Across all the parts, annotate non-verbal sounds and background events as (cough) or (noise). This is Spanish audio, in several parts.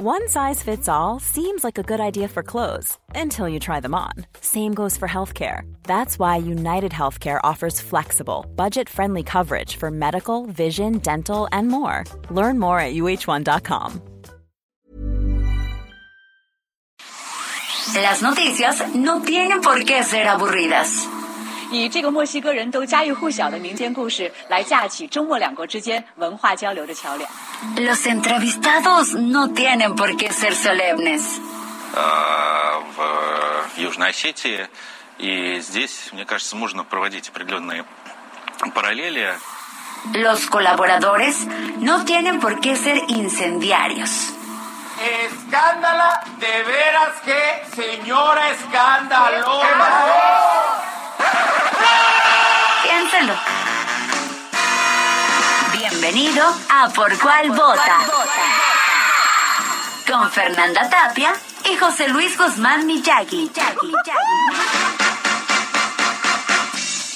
One size fits all seems like a good idea for clothes until you try them on. Same goes for healthcare. That's why United Healthcare offers flexible, budget friendly coverage for medical, vision, dental, and more. Learn more at uh1.com. Las noticias no tienen por qué ser aburridas. 以这个墨西哥人都家喻户晓的民间故事来架起中墨两国之间文化交流的桥梁。Los entrevistados no tienen por qué ser solemnes. в Южной Осетии. И здесь, мне кажется, можно проводить определенные параллели. Los colaboradores no tienen por qué ser incendiarios. Escándala, de veras que, señora escándalo. Bienvenido a Por Cuál Vota. Con Fernanda Tapia y José Luis Guzmán Miyagi.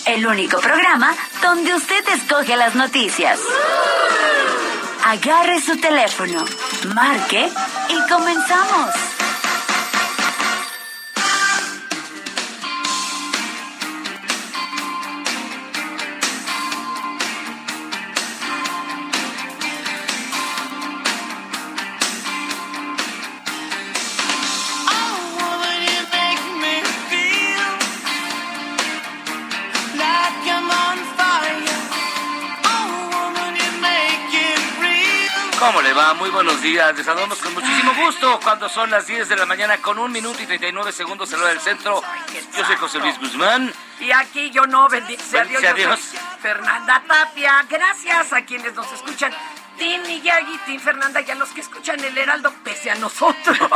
El único programa donde usted escoge las noticias. Agarre su teléfono, marque y comenzamos. ¿Cómo le va? Muy buenos días. Les saludamos con muchísimo gusto cuando son las 10 de la mañana con un minuto y 39 segundos en hora del centro. Yo soy José Luis Guzmán. Y aquí yo no, bendito sea Dios. Bendice a yo Dios. soy Fernanda Tapia. Gracias a quienes nos escuchan. Tim Miyagi, Tim Fernanda y a los que escuchan el Heraldo, pese a nosotros. (laughs)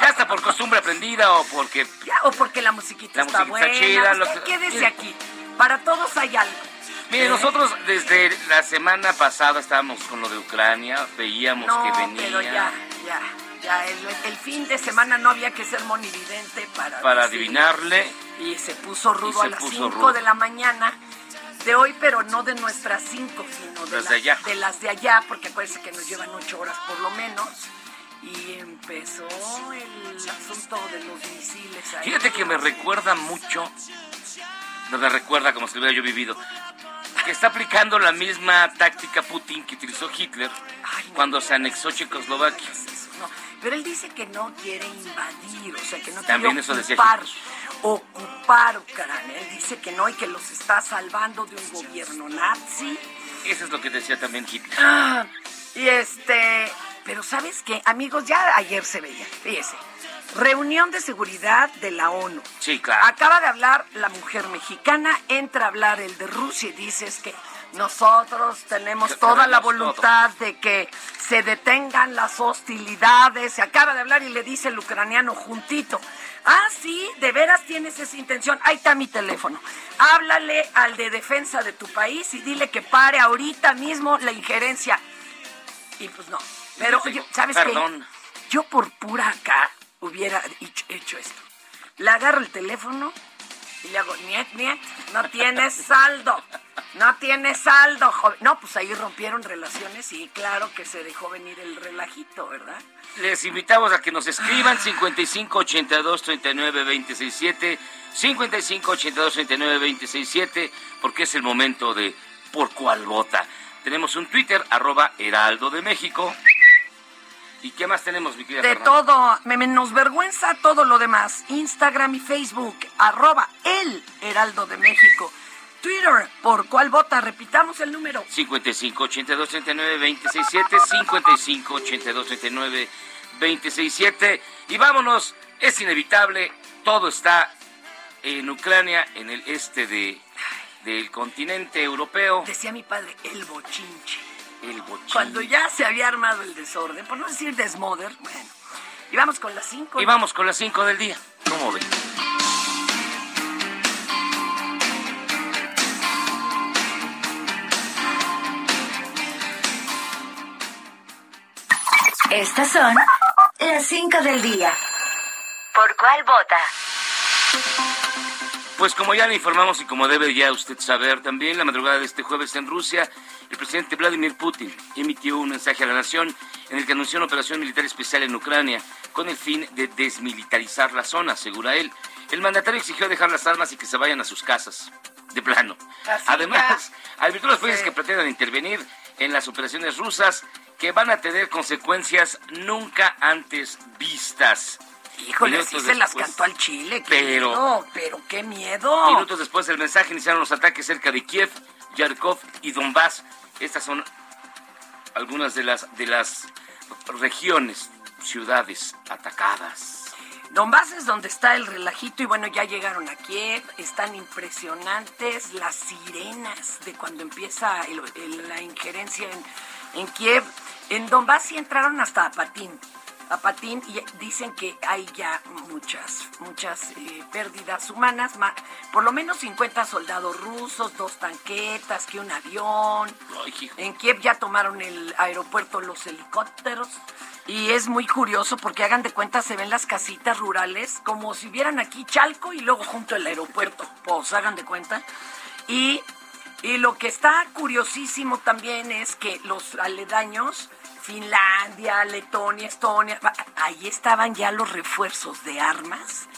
Ya está por costumbre aprendida o porque... Ya, o porque la musiquita La está musiquita buena. chida, quédese aquí. Para todos hay algo. Mire, nosotros desde la semana pasada estábamos con lo de Ucrania, veíamos No, que venía pero ya, ya, ya. El, el fin de semana no había que ser monividente para... para decir. adivinarle. Y se puso rudo se a las puso 5 rudo. de la mañana de hoy, pero no de nuestras 5, sino de Las las, de allá. de las de allá, porque acuérdense que nos llevan 8 horas por lo menos. Y empezó el asunto de los misiles ahí. Fíjate que me recuerda mucho, no me recuerda como si lo hubiera yo vivido, que está aplicando la misma táctica Putin que utilizó Hitler Ay, no. cuando se anexó Checoslovaquia. No. Pero él dice que no quiere invadir, o sea, que no También quiere eso decía ocupar, ocupar Ucrania. Él dice que no y que los está salvando de un gobierno nazi. Eso es lo que decía también Hitler. Ah, y este, pero ¿sabes qué? Amigos, ya ayer se veía, fíjese. Reunión de seguridad de la ONU. Sí, claro. Acaba de hablar la mujer mexicana, entra a hablar el de Rusia y dices que nosotros tenemos Que toda la voluntad de que se detengan las hostilidades. Se acaba de hablar y le dice el ucraniano juntito. Ah, sí, de veras tienes esa intención. Ahí está mi teléfono. Háblale al de defensa de tu país y dile que pare ahorita mismo la injerencia. Y pues no. Pero, ¿sabes perdón. qué? Yo por pura acá hubiera hecho, esto. Le agarro el teléfono y le hago, niet, niet, no tienes saldo. No tienes saldo, joven. No, pues ahí rompieron relaciones y claro que se dejó venir el relajito, ¿verdad? Les invitamos a que nos escriban 55 82 39 267 55 82 39 267 porque es el momento de por cuál vota. Tenemos un Twitter, arroba Heraldo de México. ¿Y qué más tenemos, mi querida De Fernanda? todo, me menos vergüenza todo lo demás. Instagram y Facebook, arroba el Heraldo de México. Twitter, ¿por cuál vota? Repitamos el número. 55 82 39 267 55 82 39 267 y vámonos, es inevitable, todo está en Ucrania, en el este de del continente europeo, Decía mi padre, el bochinche. El bochín. Cuando ya se había armado el desorden, por no decir desmoder, bueno. Y vamos con las cinco. Y vamos con las 5 del día. ¿Cómo ven? Estas son las 5 del día. ¿Por cuál vota? Pues como ya le informamos y como debe ya usted saber también, la madrugada de este jueves en Rusia, el presidente Vladimir Putin emitió un mensaje a la nación en el que anunció una operación militar especial en Ucrania con el fin de desmilitarizar la zona, asegura él. El mandatario exigió dejar las armas y que se vayan a sus casas, de plano. Así Además, advirtió a los países Sí. que pretendan intervenir en las operaciones rusas que van a tener consecuencias nunca antes vistas. Híjole, sí se las cantó al Chile. Qué Pero- miedo, pero qué miedo. Minutos después del mensaje iniciaron los ataques cerca de Kiev, Yarkov y Donbass. Estas son algunas de las de las regiones, ciudades atacadas. Donbass es donde está el relajito y bueno, ya llegaron a Kiev, están impresionantes las sirenas de cuando empieza el- el- la injerencia en, en Kiev. En Donbass sí entraron hasta Apatín. Apatín y dicen que hay ya muchas, muchas eh, pérdidas humanas, ma- por lo menos 50 soldados rusos, dos tanquetas, que un avión. Ay. En Kiev ya tomaron el aeropuerto los helicópteros y es muy curioso porque hagan de cuenta se ven las casitas rurales como si vieran aquí Chalco y luego junto el aeropuerto, (laughs) pues hagan de cuenta. Y, y lo que está curiosísimo también es que los aledaños, Finlandia, Letonia, Estonia, ahí estaban ya los refuerzos de armas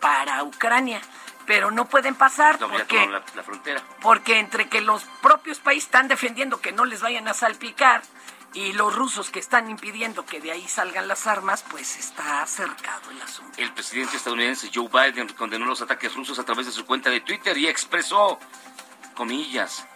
para Ucrania, pero no pueden pasar No, porque tomaron la, la frontera. porque entre que los propios países están defendiendo que no les vayan a salpicar y los rusos que están impidiendo que de ahí salgan las armas, pues está cercado el asunto. El presidente estadounidense Joe Biden condenó los ataques rusos a través de su cuenta de Twitter y expresó, comillas,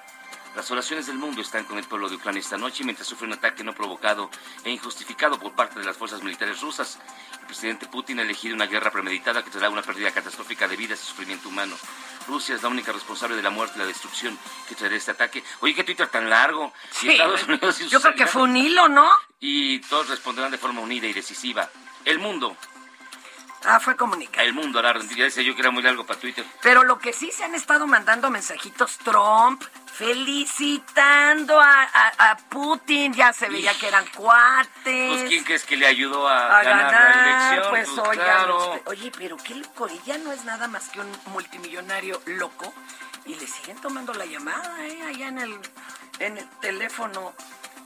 las oraciones del mundo están con el pueblo de Ucrania esta noche mientras sufre un ataque no provocado e injustificado por parte de las fuerzas militares rusas. El presidente Putin ha elegido una guerra premeditada que traerá una pérdida catastrófica de vidas y sufrimiento humano. Rusia es la única responsable de la muerte y la destrucción que traerá este ataque. Oye, qué Twitter tan largo. Sí, y yo creo que fue un hilo, ¿no? Y todos responderán de forma unida y decisiva. El mundo, Ah, fue comunicado. el mundo hará rendir. Ya decía yo que era muy largo para Twitter. Pero lo que sí se han estado mandando mensajitos Trump felicitando a, a- a Putin, ya se veía que eran cuates. Pues, ¿quién crees que le ayudó a, a ganar, ganar, la elección? pues, oigan, claro. usted- oye, pero qué loco, y ya no es nada más que un multimillonario loco y le siguen tomando la llamada, ¿eh? allá en el, en el teléfono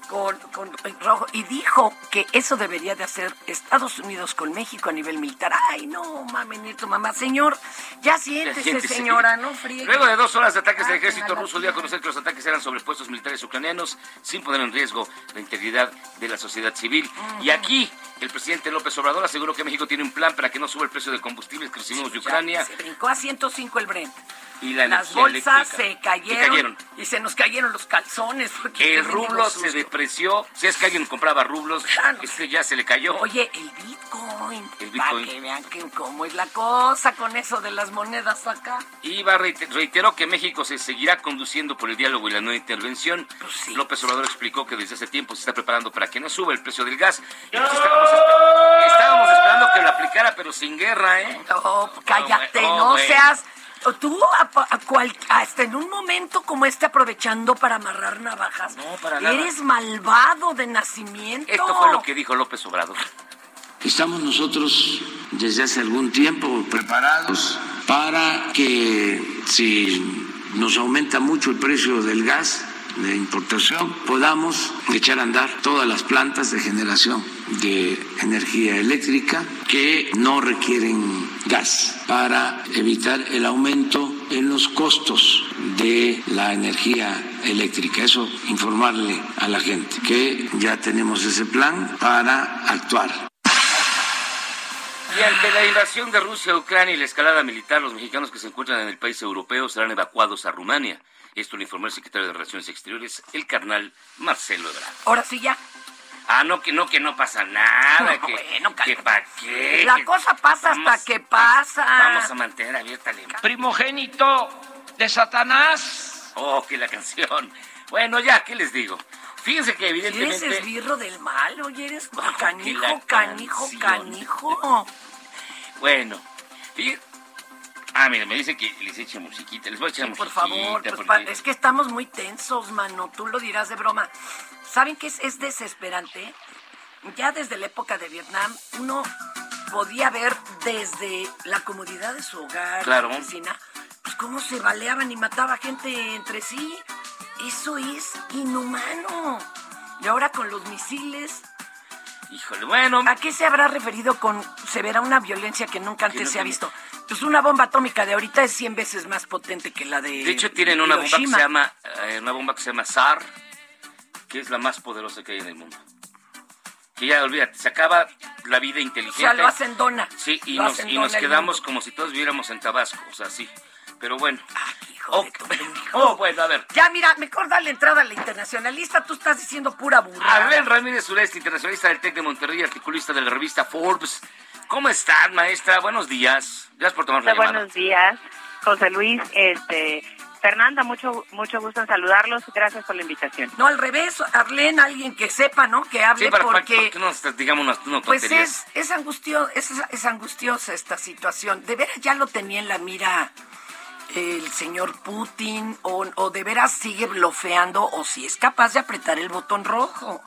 con, con rojo y dijo que eso debería de hacer Estados Unidos con México a nivel militar. Ay, no, mames, ni tu mamá, señor, ya siéntese, siéntese. señora, no friegue. Luego de dos horas de ataques del Ah, ejército que la ruso dio a conocer que los ataques eran sobre puestos militares ucranianos sin poner en riesgo la integridad de la sociedad civil. Y aquí el presidente López Obrador aseguró que México tiene un plan para que no suba el precio del combustible que recibimos de Ya Ucrania Se brincó a 105 el Brent. y la Las bolsas se cayeron, Se cayeron. y se nos cayeron los calzones. porque El rublo se susto. depreció. Si es que alguien compraba rublos, Ah, no. es que ya se le cayó. Oye, el Bitcoin. El Para Bitcoin. que vean que cómo es la cosa con eso de las monedas acá. Iba reiter- reiteró que México se seguirá conduciendo por el diálogo y la no intervención. Pues sí. López Obrador explicó que desde hace tiempo se está preparando para que no suba el precio del gas. Y pues estábamos, esper- estábamos esperando que lo aplicara, pero sin guerra, ¿eh? No, cállate, Oh, no seas. Tú, a- a cual- hasta en un momento como este, aprovechando para amarrar navajas. No, para nada. Eres malvado de nacimiento. Esto fue lo que dijo López Obrador. Estamos nosotros desde hace algún tiempo preparados para que si nos aumenta mucho el precio del gas de importación, podamos echar a andar todas las plantas de generación de energía eléctrica que no requieren gas para evitar el aumento en los costos de la energía eléctrica. Eso informarle a la gente que ya tenemos ese plan para actuar. Y ante la invasión de Rusia a Ucrania y la escalada militar, los mexicanos que se encuentran en el país europeo serán evacuados a Rumania. Esto lo informó el secretario de Relaciones Exteriores, el carnal Marcelo Ebrard. Ahora sí ya. Ah, no, que no, que no pasa nada, que, Bueno, que pa' qué. La que cosa pasa hasta que pasa. Vamos a mantener abierta la primogénito de Satanás. Oh, que la canción. Bueno, ya, ¿qué les digo? Fíjense que Eres evidentemente... esbirro del mal, oye, eres Oh, canijo, canijo, canijo. (laughs) Bueno, fíjense... Ah, mira, me dicen que les eche musiquita. Les voy a echar Por musiquita. favor, pues, porque- es que estamos muy tensos, mano. Tú lo dirás de broma. ¿Saben qué es, es desesperante? Ya desde la época de Vietnam, uno podía ver desde la comodidad de su hogar, Claro. su oficina, pues cómo se baleaban y mataba gente entre sí. Eso es inhumano. Y ahora con los misiles, Híjole, bueno. ¿A qué se habrá referido con se verá una violencia que nunca antes se ha visto? Pues una bomba atómica de ahorita es 100 veces más potente que la de De hecho tienen una bomba que se llama eh, una bomba que se llama SAR, que es la más poderosa que hay en el mundo. Que ya olvídate, se acaba la vida inteligente. O sea, lo hacen dona. Sí, y nos, y nos quedamos como si todos viviéramos en Tabasco, o sea, sí. Pero bueno. Ah, hijo Oh, de tu- (laughs) oh, bueno, a ver. Ya, mira, mejor dale entrada a la internacionalista. Tú estás diciendo pura burrada. Abel Ramírez Sureste, internacionalista del TEC de Monterrey, articulista de la revista Forbes. ¿Cómo estás, maestra? Buenos días. Gracias por tomar la llamada. Buenos días, José Luis. Este, Fernanda, mucho mucho gusto en saludarlos. Gracias por la invitación. No, al revés, Arlene, alguien que sepa, ¿no? Que hable Sí, para, para- porque... para que no digamos unas no Pues tonterías. es, es, angustio, es, es angustiosa esta situación. ¿De veras ya lo tenía en la mira el señor Putin o, o de veras sigue blofeando o si es capaz de apretar el botón rojo?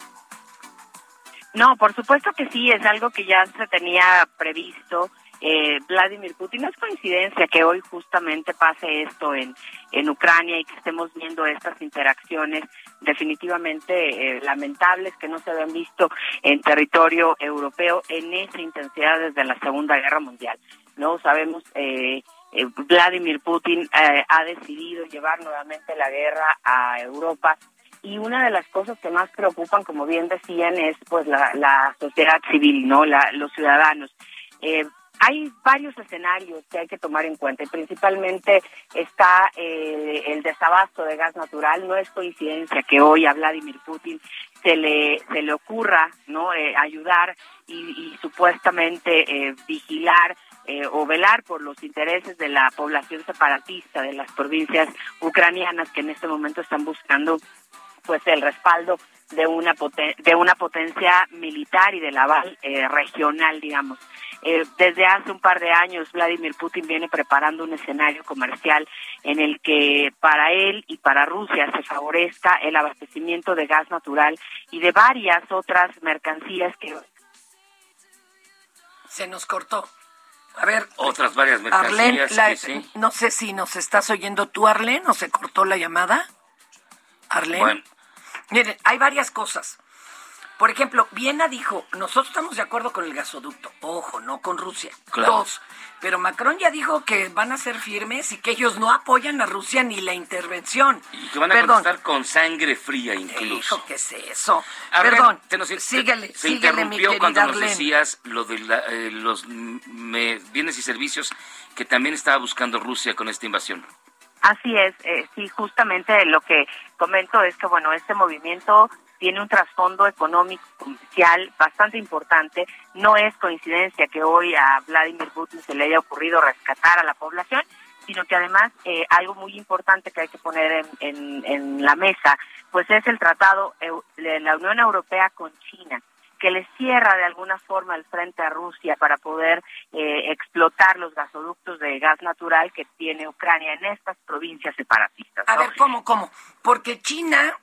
No, por supuesto que sí, es algo que ya se tenía previsto. Eh, Vladimir Putin, no es coincidencia que hoy justamente pase esto en, en Ucrania y que estemos viendo estas interacciones definitivamente eh, lamentables que no se habían visto en territorio europeo en esa intensidad desde la Segunda Guerra Mundial. No sabemos, eh, eh, Vladimir Putin eh, ha decidido llevar nuevamente la guerra a Europa y una de las cosas que más preocupan, como bien decían, es pues la, la sociedad civil, no, la, los ciudadanos. Eh, hay varios escenarios que hay que tomar en cuenta y principalmente está eh, el desabasto de gas natural. No es coincidencia que hoy a Vladimir Putin se le se le ocurra no Eh, ayudar y, y supuestamente eh, vigilar eh, o velar por los intereses de la población separatista de las provincias ucranianas que en este momento están buscando pues el respaldo de una poten- de una potencia militar y del aval eh, regional digamos Eh, desde hace un par de años Vladimir Putin viene preparando un escenario comercial en el que para él y para Rusia se favorezca el abastecimiento de gas natural y de varias otras mercancías que Se nos cortó. A ver, Otras varias mercancías la- que sí. no sé si nos estás oyendo tú, Arlene, o se cortó la llamada. Arlene. Bueno, Miren, hay varias cosas. Por ejemplo, Viena dijo, nosotros estamos de acuerdo con el gasoducto, ojo, no con Rusia. Claro. Dos, pero Macron ya dijo que van a ser firmes y que ellos no apoyan a Rusia ni la intervención. y que van a Perdón, contestar con sangre fría incluso. Hijo, ¿qué es eso? A ver, Perdón, nos- te- síguele, se síguele, interrumpió cuando nos decías lo de la- eh, los me- bienes y servicios que también estaba buscando Rusia con esta invasión. Así es, eh, sí, justamente lo que comento es que, bueno, este movimiento tiene un trasfondo económico, comercial bastante importante. No es coincidencia que hoy a Vladimir Putin se le haya ocurrido rescatar a la población, sino que además eh, algo muy importante que hay que poner en, en- en la mesa, pues es el tratado de la Unión Europea con China que le cierra de alguna forma el frente a Rusia para poder eh, explotar los gasoductos de gas natural que tiene Ucrania en estas provincias separatistas. A ver, ¿cómo, cómo? Porque China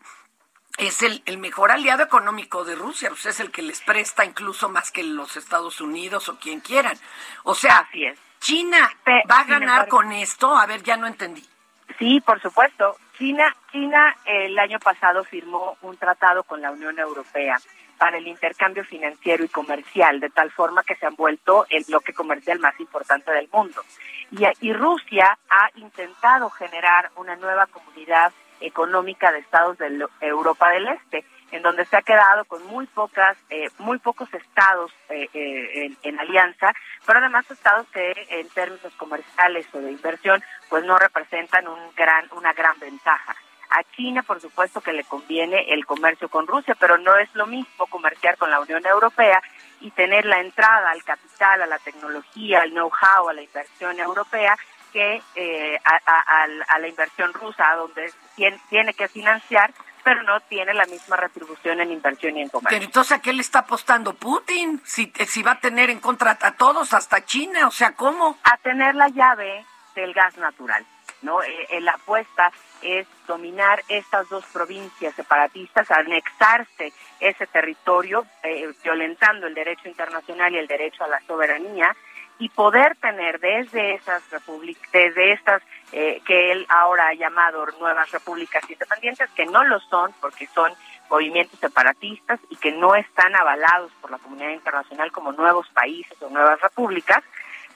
es el, el mejor aliado económico de Rusia, pues es el que les presta incluso más que los Estados Unidos o quien quieran. O sea, Así es. China Pe- va a ganar embargo- con esto. A ver, ya no entendí. Sí, por supuesto. China, China el año pasado firmó un tratado con la Unión Europea para el intercambio financiero y comercial, de tal forma que se han vuelto el bloque comercial más importante del mundo. Y, y Rusia ha intentado generar una nueva comunidad económica de estados de Europa del Este, en donde se ha quedado con muy pocas, eh, muy pocos estados eh, eh, en, en alianza, pero además estados que en términos comerciales o de inversión, pues no representan un gran, una gran ventaja. A China, por supuesto, que le conviene el comercio con Rusia, pero no es lo mismo comerciar con la Unión Europea y tener la entrada al capital, a la tecnología, al know-how, a la inversión europea, que eh, a, a- la inversión rusa, donde tiene, tiene que financiar, pero no tiene la misma retribución en inversión y en comercio. Pero entonces, ¿a qué le está apostando Putin? Si, si va a tener en contra a todos, hasta China, o sea, ¿cómo? a tener la llave del gas natural. ¿No? Eh, eh, la apuesta es dominar estas dos provincias separatistas, anexarse ese territorio, eh, violentando el derecho internacional y el derecho a la soberanía, y poder tener desde esas repúblicas, desde estas eh, que él ahora ha llamado nuevas repúblicas independientes, que no lo son porque son movimientos separatistas y que no están avalados por la comunidad internacional como nuevos países o nuevas repúblicas,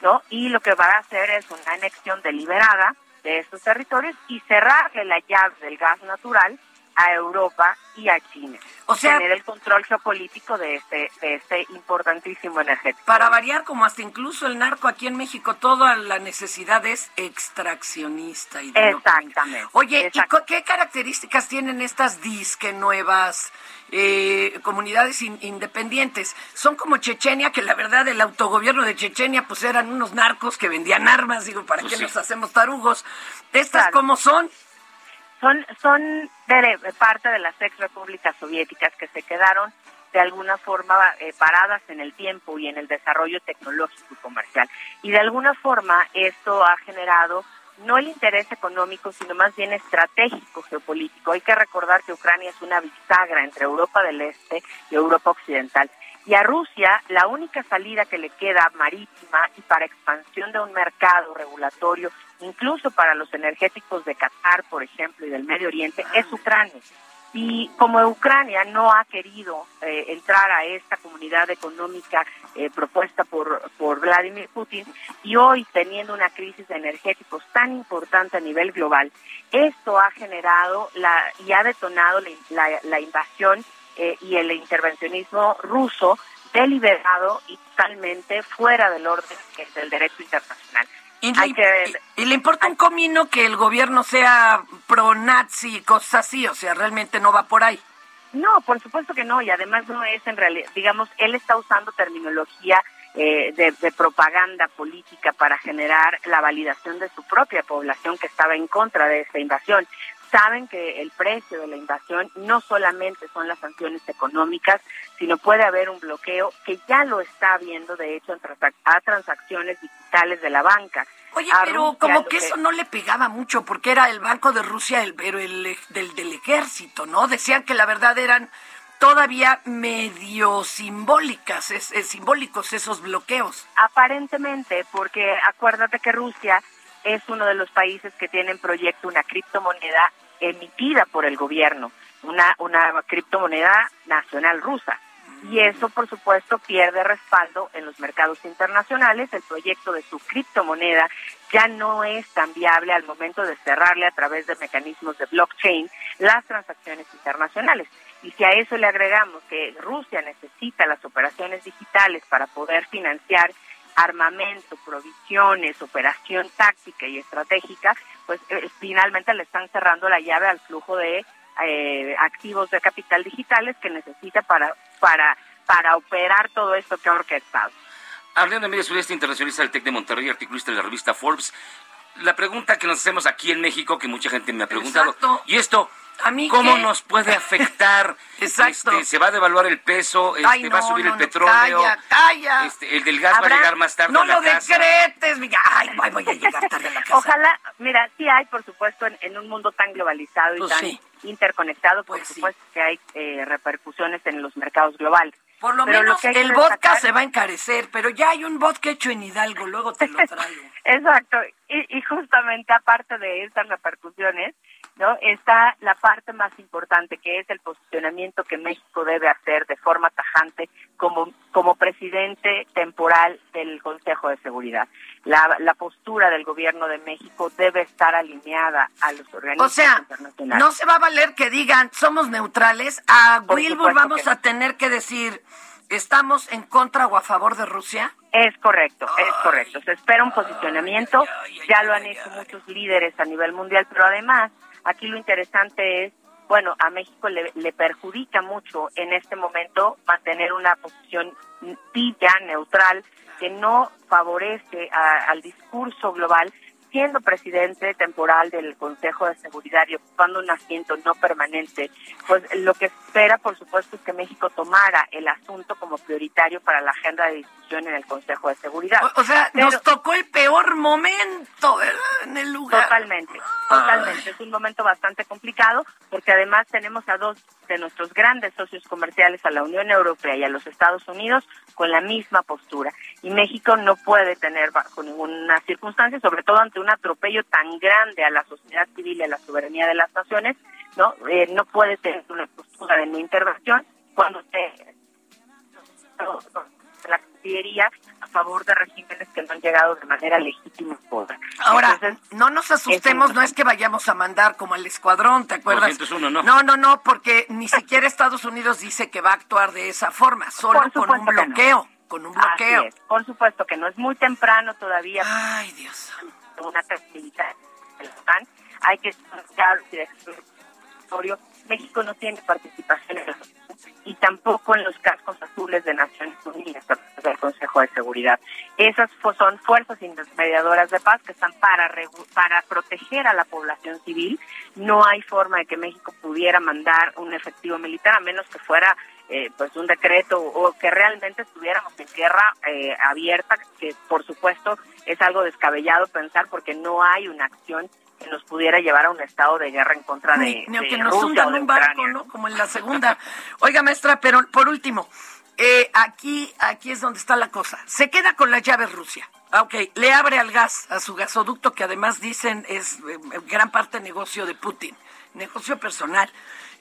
¿no? Y lo que va a hacer es una anexión deliberada de estos territorios y cerrarle la llave del gas natural a Europa y a China. O sea, tener el control geopolítico de este, de este importantísimo energético. Para variar, como hasta incluso el narco aquí en México, toda la necesidad es extraccionista. Y Exactamente. Oye, ¿y qué características tienen estas disque nuevas eh, comunidades independientes? Son como Chechenia, que la verdad el autogobierno de Chechenia pues eran unos narcos que vendían armas, digo, ¿para pues qué nos hacemos tarugos? ¿Estas cómo son? son, son de, parte de las ex repúblicas soviéticas que se quedaron de alguna forma eh, paradas en el tiempo y en el desarrollo tecnológico y comercial. Y de alguna forma esto ha generado no el interés económico, sino más bien estratégico geopolítico. Hay que recordar que Ucrania es una bisagra entre Europa del Este y Europa Occidental. Y a Rusia la única salida que le queda marítima y para expansión de un mercado regulatorio, incluso para los energéticos de Qatar, por ejemplo, y del Medio Oriente, es Ucrania. Y como Ucrania no ha querido eh, entrar a esta comunidad económica eh, propuesta por, por Vladimir Putin, y hoy teniendo una crisis de energéticos tan importante a nivel global, esto ha generado la, y ha detonado la, la invasión eh, y el intervencionismo ruso deliberado y totalmente fuera del orden del derecho internacional. Y, le, importa un comino que el gobierno sea pro-nazi y cosas así? O sea, realmente no va por ahí. No, por supuesto que no, y además no es en realidad, digamos, él está usando terminología eh, de, propaganda política para generar la validación de su propia población que estaba en contra de esta invasión saben que el precio de la invasión no solamente son las sanciones económicas, sino puede haber un bloqueo que ya lo está habiendo, de hecho, a transacciones digitales de la banca. Oye, pero como que, eso no le pegaba mucho, porque era el Banco de Rusia, el, pero el del, del ejército, ¿no? Decían que la verdad eran todavía medio simbólicas, es, simbólicos esos bloqueos. Aparentemente, porque acuérdate que Rusia es uno de los países que tienen proyecto una criptomoneda emitida por el gobierno, una, una criptomoneda nacional rusa. Y eso, por supuesto, pierde respaldo en los mercados internacionales. El proyecto de su criptomoneda ya no es tan viable al momento de cerrarle a través de mecanismos de blockchain las transacciones internacionales. Y si a eso le agregamos que Rusia necesita las operaciones digitales para poder financiar armamento, provisiones, operación táctica y estratégica, pues eh, finalmente le están cerrando la llave al flujo de eh, activos de capital digitales que necesita para, para, para operar todo esto que ha orquestado. Hablando de medio sudeste internacionalista del TEC de Monterrey, articulista de la revista Forbes, la pregunta que nos hacemos aquí en México, que mucha gente me ha preguntado, ¿y esto ¿Cómo nos puede afectar? (laughs) Exacto. Este, se va a devaluar el peso, este, va a subir el petróleo. Calla, calla. Este, el del gas va a llegar más tarde no a la lo decretes, ay, voy a llegar tarde a la (laughs) casa. Ojalá, mira, sí hay, por supuesto, en, un mundo tan globalizado y pues tan interconectado, por pues supuesto que hay eh, repercusiones en los mercados globales. Por lo menos el vodka se va a encarecer, pero ya hay un vodka hecho en Hidalgo, luego te lo (laughs) traigo. Exacto, y, y justamente aparte de estas repercusiones, ¿no? Está la parte más importante, que es el posicionamiento que México debe hacer de forma tajante como, como presidente temporal del Consejo de Seguridad. La, la postura del gobierno de México debe estar alineada a los organismos o sea, internacionales. No se va a valer que digan somos neutrales. A Wilbur vamos a tener que decir ¿Estamos en contra o a favor de Rusia? Es correcto, es correcto. Se espera un posicionamiento, ya lo han hecho muchos líderes a nivel mundial, pero además Aquí lo interesante es, bueno, a México le, perjudica mucho en este momento mantener una posición tibia, neutral, que no favorece al discurso global, siendo presidente temporal del Consejo de Seguridad y ocupando un asiento no permanente, pues lo que espera, por supuesto, es que México tomara el asunto como prioritario para la agenda de discusión en el Consejo de Seguridad. O, sea, nos tocó el peor momento, ¿verdad? En el lugar. Totalmente, totalmente. Es un momento bastante complicado porque además tenemos a dos de nuestros grandes socios comerciales, a la Unión Europea y a los Estados Unidos, con la misma postura. Y México no puede tener bajo ninguna circunstancia, sobre todo ante un atropello tan grande a la sociedad civil y a la soberanía de las naciones, ¿no? Eh, no puede tener una postura de no intervención cuando se la Cancillería a favor de regímenes que no han llegado de manera legítima poder. Ahora, no nos asustemos, no es que vayamos a mandar como el escuadrón, ¿te acuerdas? 201, no. no, no, no, porque ni siquiera Estados Unidos dice que va a actuar de esa forma, solo con un no. bloqueo, con un Así bloqueo. es, por supuesto que no es muy temprano todavía. Ay, Dios. Una militar de la OTAN. Hay que territorio. México no tiene participación en la y tampoco en los cascos azules de Naciones Unidas del Consejo de Seguridad. Esas son fuerzas intermediadoras de paz que están para para proteger a la población civil. No hay forma de que México pudiera mandar un efectivo militar a menos que fuera eh, pues un decreto o que realmente estuviéramos en guerra eh, abierta, que por supuesto es algo descabellado pensar porque no hay una acción que nos pudiera llevar a un estado de guerra en contra de, Ni, ni aunque de nos Rusia hundan un barco, Ucrania. ¿no? Como en la segunda. Oiga, maestra, pero por último, eh, aquí, aquí es donde está la cosa. Se queda con las llaves Rusia. Ah, Ok, le abre al gas, a su gasoducto, que además dicen es eh, gran parte negocio de Putin, negocio personal.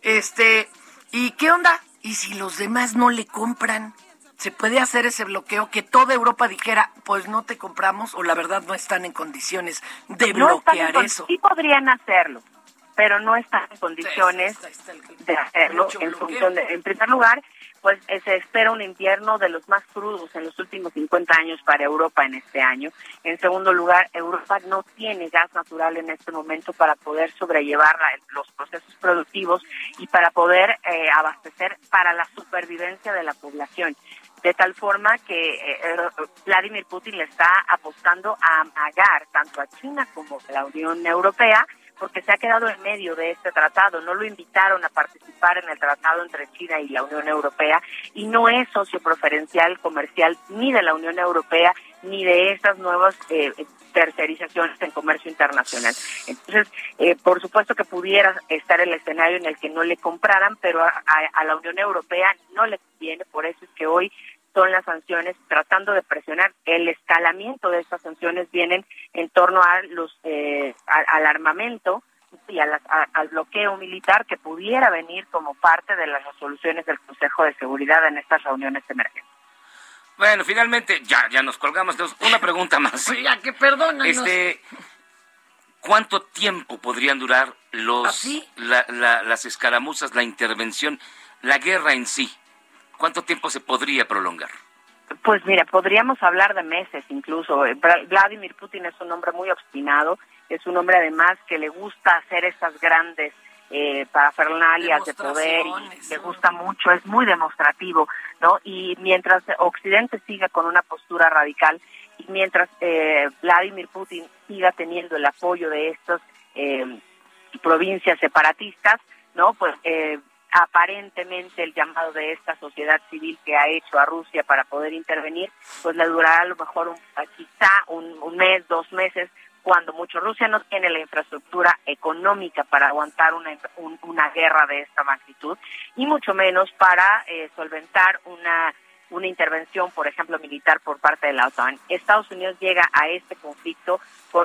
Este, ¿y qué onda? ¿Y si los demás no le compran? ¿Se puede hacer ese bloqueo que toda Europa dijera, pues no te compramos o la verdad no están en condiciones de No están en bloquear eso? Sí podrían hacerlo, pero no están en condiciones de hacerlo. En, función de- en primer lugar, pues eh, se espera un invierno de los más crudos en los últimos 50 años para Europa en este año. En segundo lugar, Europa no tiene gas natural en este momento para poder sobrellevar los procesos productivos y para poder eh, abastecer para la supervivencia de la población. De tal forma que eh, eh, Vladimir Putin le está apostando a amagar tanto a China como a la Unión Europea porque se ha quedado en medio de este tratado. No lo invitaron a participar en el tratado entre China y la Unión Europea y no es socio preferencial comercial ni de la Unión Europea ni de estas nuevas eh, tercerizaciones en comercio internacional. Entonces, eh, por supuesto que pudiera estar el escenario en el que no le compraran, pero a, la Unión Europea no le conviene, por eso es que hoy son las sanciones tratando de presionar el escalamiento de estas sanciones vienen en torno a los eh, a- al armamento y a las- a- al bloqueo militar que pudiera venir como parte de las resoluciones del Consejo de Seguridad en estas reuniones emergentes. Bueno, finalmente, ya, ya nos colgamos. Una pregunta más. Oiga, que perdónanos. Este, ¿Cuánto tiempo podrían durar los ¿Así? la- la- las escaramuzas, la intervención, la guerra en sí? ¿Cuánto tiempo se podría prolongar? Pues mira, podríamos hablar de meses incluso. Eh, Vla- Vladimir Putin es un hombre muy obstinado, es un hombre además que le gusta hacer estas grandes eh, parafernalias de poder y le gusta mucho, es muy demostrativo, ¿no? Y mientras Occidente siga con una postura radical y mientras eh, Vladimir Putin siga teniendo el apoyo de estas eh, provincias separatistas, ¿no? Pues eh, aparentemente el llamado de esta sociedad civil que ha hecho a Rusia para poder intervenir, pues le durará a lo mejor un, quizá un, un mes, dos meses, cuando mucho. Rusia no tiene la infraestructura económica para aguantar una, un- una guerra de esta magnitud y mucho menos para eh, solventar una una intervención, por ejemplo, militar por parte de la OTAN. Estados Unidos llega a este conflicto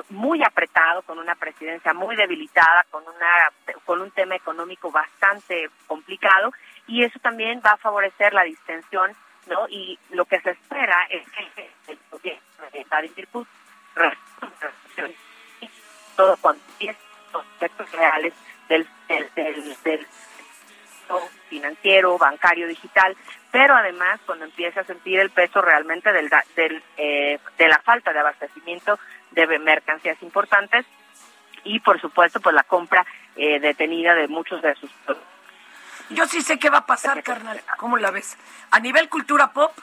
muy apretado, con una presidencia muy debilitada, con una con un tema económico bastante complicado y eso también va a favorecer la distensión, ¿no? Y lo que se espera es que el gobierno todo los aspectos reales del, del, del, del financiero, bancario, digital, pero además cuando empieza a sentir el peso realmente del, del, eh, de la falta de abastecimiento de mercancías importantes y por supuesto pues la compra eh, detenida de muchos de sus productos. Yo sí sé qué va a pasar, carnal. ¿Cómo la ves? A nivel cultura pop,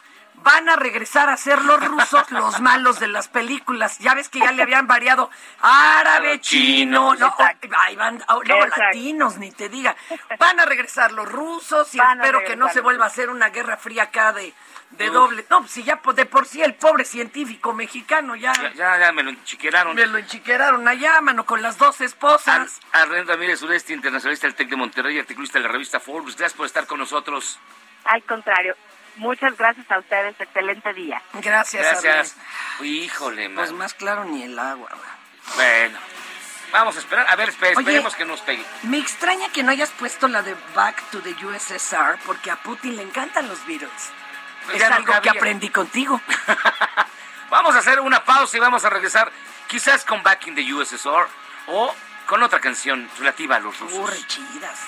van a regresar a ser los rusos los malos de las películas. Ya ves que ya le habían variado árabe, chino, no, ahí van, oh, luego Exacto. latinos, ni te diga. Van a regresar los rusos y Van espero que no se vuelva a hacer una guerra fría acá de, de doble. No, si ya de por sí el pobre científico mexicano ya, Ya, ya, ya me lo enchiqueraron. me lo enchiqueraron allá, mano, con las dos esposas. Arlen Ramírez, sureste internacionalista del TEC de Monterrey, articulista de la revista Forbes. Gracias por estar con nosotros. Al contrario, muchas gracias a ustedes, excelente día. Gracias, Gracias. Híjole, man. Pues más claro ni el agua. Bueno. Vamos a esperar, a ver, esperemos que nos pegue. Me extraña que no hayas puesto la de Back to the USSR porque a Putin le encantan los Beatles. Pues es algo que aprendí contigo. (laughs) vamos a hacer una pausa y vamos a regresar quizás con Back in the USSR o con otra canción relativa a los rusos. chidas.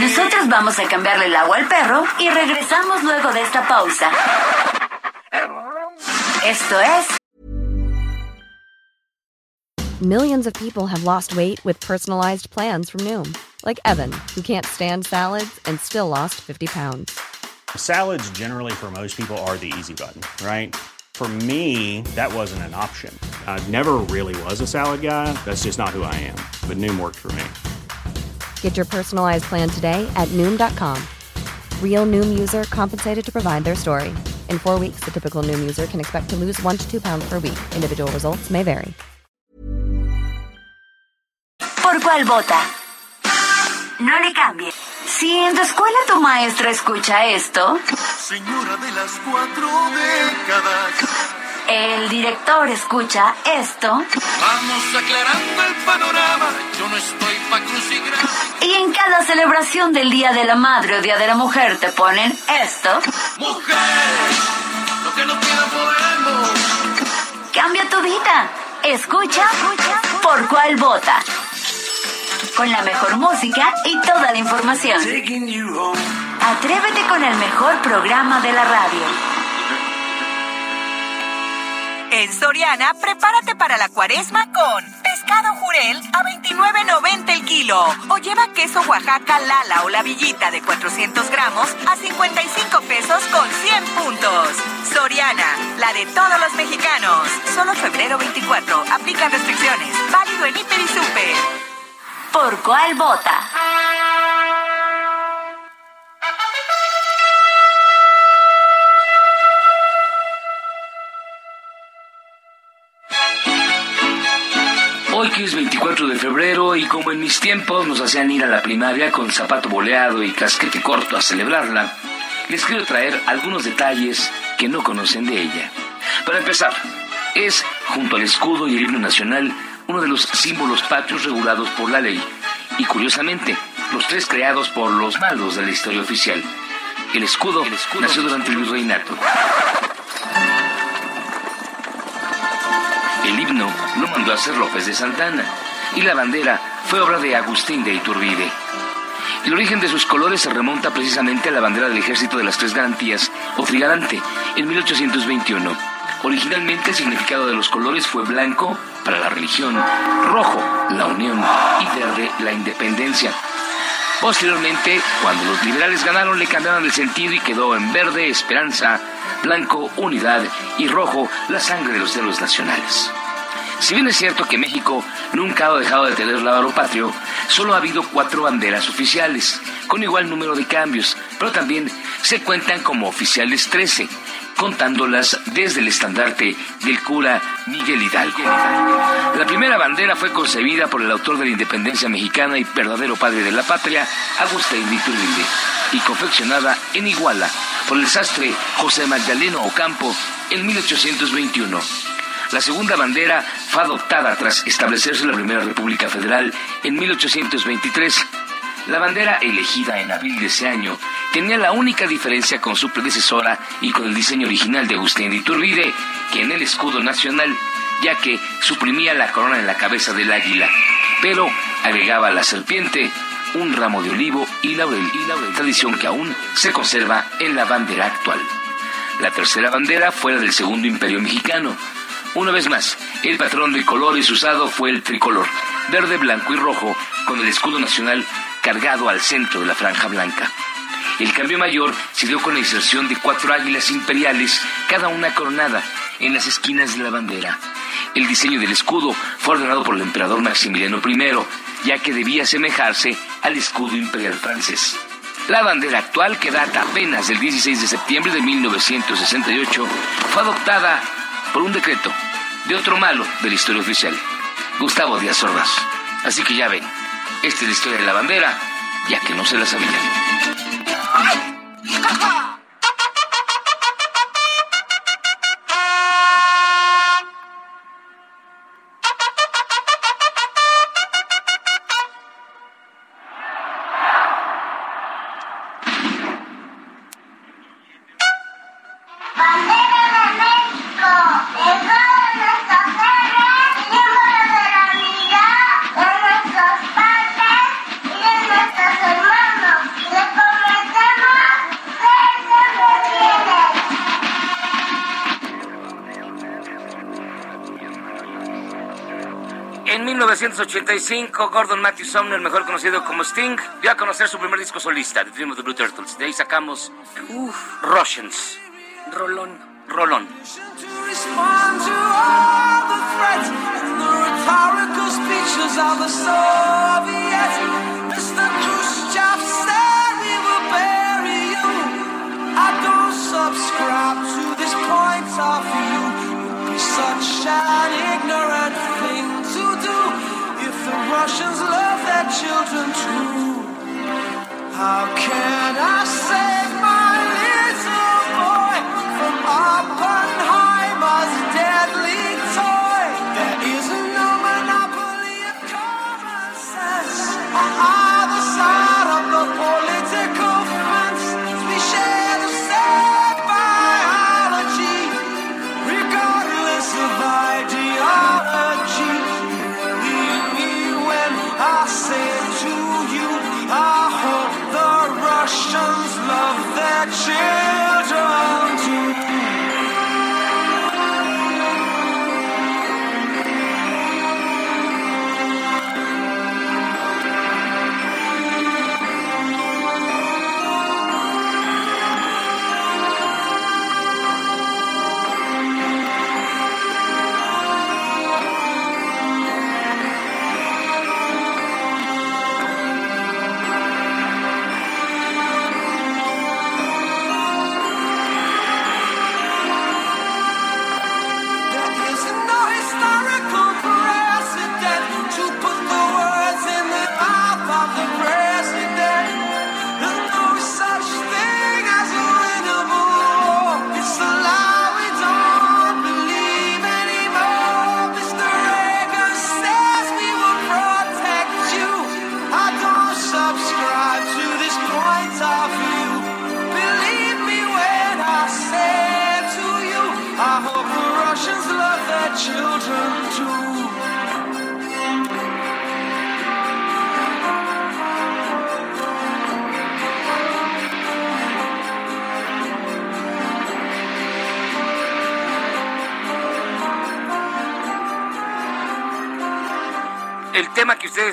Nosotros vamos a cambiarle el agua al perro y regresamos luego de esta pausa. Esto es Millions of people have lost weight with personalized plans from Noom, like Evan, who can't stand salads and still lost 50 pounds. Salads generally for most people are the easy button, right? For me, that wasn't an option. I never really was a salad guy. That's just not who I am. But Noom worked for me. Get your personalized plan today at Noom.com. Real Noom user compensated to provide their story. In four weeks, the typical Noom user can expect to lose one to two pounds per week. Individual results may vary. ¿Por cuál vota? No le cambie. Si en tu escuela tu maestra escucha esto. Señora de las cuatro décadas. El director escucha esto. Vamos aclarando el panorama. Yo no estoy pa' crucigrama. Y en cada celebración del Día de la Madre o Día de la Mujer te ponen esto. Mujer, lo que no pidan podemos. Cambia tu vida. Escucha, Escucha por cuál vota con la mejor música y toda la información. Atrévete con el mejor programa de la radio. En Soriana, prepárate para la cuaresma con pescado jurel a 29.90 el kilo. O lleva queso Oaxaca Lala o la villita de 400 gramos a 55 pesos con 100 puntos. Soriana, la de todos los mexicanos. Solo febrero 24. Aplican restricciones. Válido en Hiper y Super. ¿Por cuál vota? Hoy que es 24 de febrero y como en mis tiempos nos hacían ir a la primaria con zapato boleado y casquete corto a celebrarla, les quiero traer algunos detalles que no conocen de ella. Para empezar, es, junto al escudo y el himno nacional, uno de los símbolos patrios regulados por la ley, y curiosamente, los tres creados por los malos de la historia oficial. El escudo, nació durante el virreinato. Lo mandó a hacer López de Santana y la bandera fue obra de Agustín de Iturbide. El origen de sus colores se remonta precisamente a la bandera del Ejército de las Tres Garantías, o Trigarante, en 1821 Originalmente el significado de los colores fue blanco para la religión, rojo la unión y verde la independencia. Posteriormente, cuando los liberales ganaron, le cambiaron el sentido y quedó en verde esperanza, blanco unidad y rojo la sangre de los héroes nacionales. Si bien es cierto que México nunca ha dejado de tener lábaro patrio, solo ha habido cuatro banderas oficiales, con igual número de cambios, pero también se cuentan como oficiales 13, contándolas desde el estandarte del cura Miguel Hidalgo. La primera bandera fue concebida por el autor de la independencia mexicana y verdadero padre de la patria, Agustín de Iturbide, y confeccionada en Iguala por el sastre José Magdaleno Ocampo en 1821. La segunda bandera fue adoptada tras establecerse la primera República Federal en 1823 la bandera elegida en abril de ese año tenía la única diferencia con su predecesora y con el diseño original de Agustín de Iturbide que en el escudo nacional, ya que suprimía la corona en la cabeza del águila, pero agregaba la serpiente un ramo de olivo y laurel, y laurel, tradición que aún se conserva en la bandera actual. La tercera bandera fue la del Segundo Imperio Mexicano. Una vez más, el patrón de colores usado fue el tricolor, verde, blanco y rojo, con el escudo nacional cargado al centro de la franja blanca. El cambio mayor se dio con la inserción de cuatro águilas imperiales, cada una coronada, en las esquinas de la bandera. El diseño del escudo fue ordenado por el emperador Maximiliano I, ya que debía asemejarse al escudo imperial francés. La bandera actual, que data apenas del 16 de septiembre de 1968, fue adoptada por un decreto de otro malo de la historia oficial, Gustavo Díaz Ordaz. Así que ya ven, esta es la historia de la bandera, ya que no se la sabían. 1985, Gordon Matthew Sumner, mejor conocido como Sting, dio a conocer su primer disco solista, The Dream of the Blue Turtles. De ahí sacamos Russians. Rolón. Rolón. respond children. How can I shit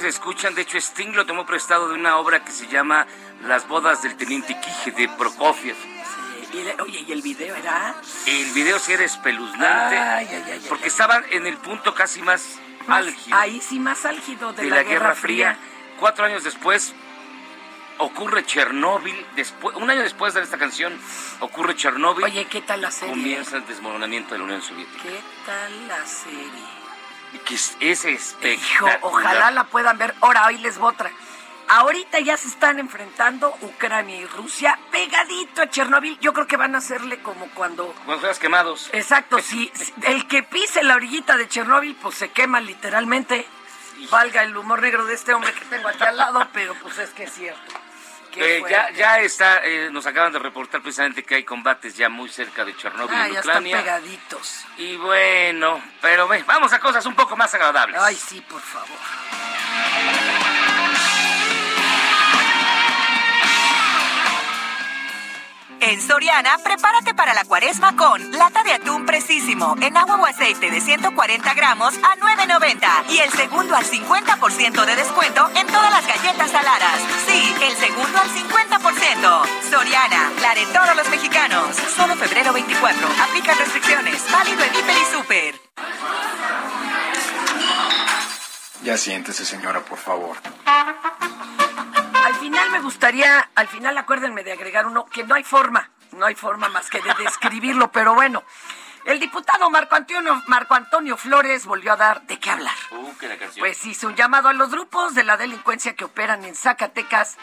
ustedes escuchan, de hecho, Sting lo tomó prestado de una obra que se llama Las bodas del teniente Quije de Prokofiev. Y le- oye, ¿y el video era? El video sí era espeluznante Ay, ay, ay, ay, porque estaban en el punto casi más, Más- álgido Ahí sí, más álgido de, de la, Guerra Fría. Cuatro años después ocurre Chernóbil. Después, un año después de esta canción ocurre Chernóbil. Oye, ¿qué tal la serie? Comienza el desmoronamiento de la Unión Soviética. ¿Qué tal la serie? Que es, es Hijo, ojalá la puedan ver. Ahora, hoy les voy otra. Ahorita ya se están enfrentando Ucrania y Rusia pegadito a Chernóbil. Yo creo que van a hacerle como cuando... Cuando fueras quemados. Exacto, si si el que pise la orillita de Chernóbil, pues se quema literalmente. Valga el humor negro de este hombre que tengo aquí al lado, pero pues es que es cierto. Eh, ya, ya está, eh, nos acaban de reportar precisamente que hay combates ya muy cerca de Chernóbil Ah, en ya están Ucrania. pegaditos. Y bueno, pero ve, vamos a cosas un poco más agradables. Ay, sí, por favor. En Soriana, prepárate para la cuaresma con lata de atún precisísimo en agua o aceite de 140 gramos a 9.90 y el segundo al 50% de descuento en todas las galletas saladas. Sí, el segundo al 50%. Soriana, la de todos los mexicanos. Solo febrero 24. Aplica restricciones. Válido en Hiper y Super. Ya siéntese, señora, por favor. Al final me gustaría, al final acuérdenme de agregar uno, que no hay forma, no hay forma más que de describirlo, pero bueno. El diputado Marco Antonio, Marco Antonio Flores volvió a dar de qué hablar. Uh, que la canción. Pues hizo un llamado a los grupos de la delincuencia que operan en Zacatecas,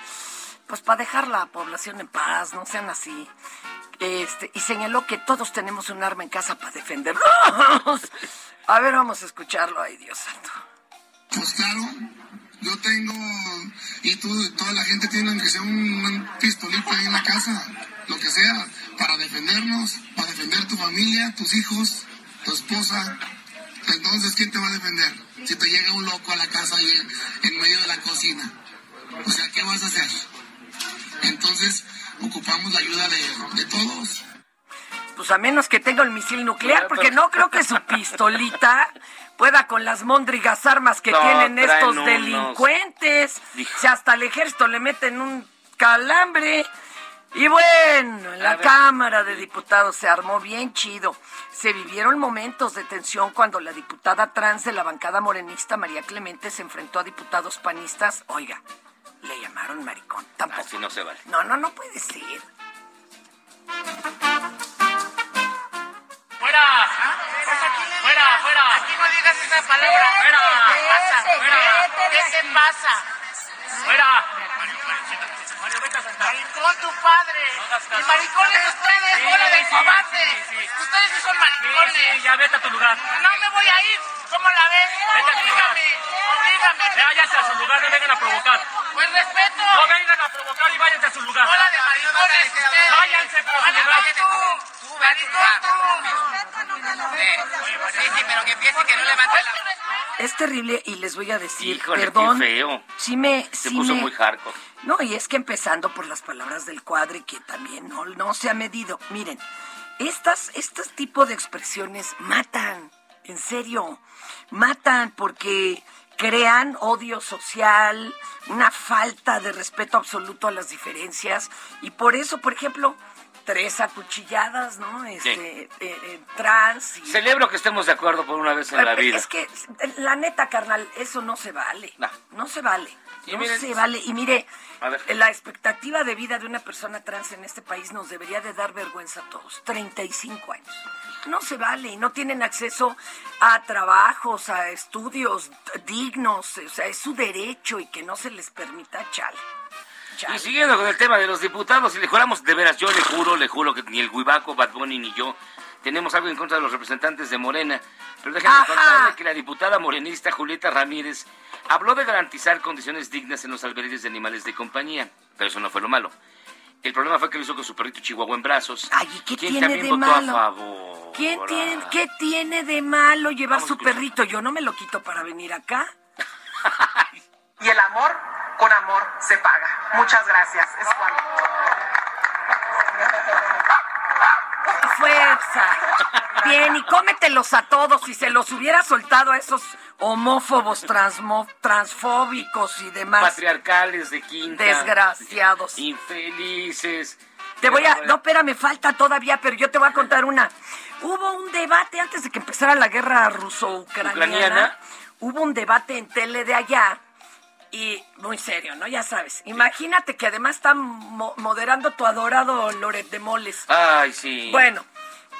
pues para dejar la población en paz, no sean así. Este, y señaló que todos tenemos un arma en casa para defendernos. A ver, vamos a escucharlo. Ay, Dios santo. Pues claro, yo tengo, y tú, toda la gente tiene que sea un, un pistolito ahí en la casa, lo que sea, para defendernos, para defender defender tu familia, tus hijos, tu esposa. Entonces, ¿quién te va a defender? Si te llega un loco a la casa y en medio de la cocina. O sea, ¿qué vas a hacer? Entonces, ocupamos la ayuda de, de todos. Pues a menos que tenga el misil nuclear, porque no creo que su pistolita pueda con las móndrigas armas que No, tienen estos unos- delincuentes. Si hasta el ejército le meten un calambre. Y bueno, en la Cámara de Diputados se armó bien chido. Se vivieron momentos de tensión cuando la diputada trans de la bancada morenista, María Clemente, se enfrentó a diputados panistas. Oiga, le llamaron maricón. Tampoco. Así no se vale. No, no, no puede ser. ¡Fuera! ¡Fuera, fuera! No digas esa palabra. ¡Fuera! ¿Qué pasa? ¡Fuera! ¿Qué te pasa? ¡Fuera! Maricón tu padre. Y maricones ustedes, bola de cobardes. Ustedes sí son maricones. Ya vete a tu lugar. No me voy a ir. ¿Cómo la ves? Vete a tu lugar. Oblígame. Oblígame. Váyanse a su lugar, no vengan a provocar. Pues respeto. No vengan a provocar y váyanse a su lugar. Bola de maricones ustedes. Váyanse a su lugar. Tú, tú, maricón tú. Sí, sí, pero que empiece que no levante la Es terrible y les voy a decir, Híjole, perdón. qué feo. Sí me, Se sí puso me- muy hardcore. No, y es que empezando por las palabras del cuadre que también no, no se ha medido. Miren, estas, estos tipos de expresiones matan, en serio, matan porque crean odio social, una falta de respeto absoluto a las diferencias y por eso, por ejemplo, tres acuchilladas, ¿no? Este, eh, eh, trans y Celebro que estemos de acuerdo por una vez en la vida. Es que, la neta, carnal, eso no se vale. No, se vale. Y no miren- se vale. Y mire, la expectativa de vida de una persona trans en este país nos debería de dar vergüenza a todos. 35 años. No se vale. Y no tienen acceso a trabajos, a estudios dignos. O sea, es su derecho y que no se les permita chale. Y siguiendo con el tema de los diputados, y le juramos, de veras, yo le juro, le juro que ni el Huibaco, Bad Bunny ni yo tenemos algo en contra de los representantes de Morena. Pero déjenme Ajá. contarle que la diputada morenista Julieta Ramírez habló de garantizar condiciones dignas en los albergues de animales de compañía. Pero eso no fue lo malo. El problema fue que lo hizo con su perrito chihuahua en brazos. Ay, ¿y qué quien tiene también de votó malo? a favor. ¿Quién tiene, ¿Qué tiene de malo llevar su perrito? Yo no me lo quito para venir acá. (laughs) Y el amor con amor se paga. Muchas gracias. Es cuando. Fuerza. Bien, y cómetelos a todos. Si se los hubiera soltado a esos homófobos, transmo- transfóbicos y demás. Patriarcales de quinta. Desgraciados. Infelices. Te voy a... No, espérame, falta todavía, pero yo te voy a contar una. Hubo un debate antes de que empezara la guerra ruso-ucraniana. ¿Ucraniana? Hubo un debate en tele de allá. Y muy serio, ¿no? Ya sabes. Imagínate que además está mo- moderando tu adorado Loret de Moles. Ay, sí. Bueno,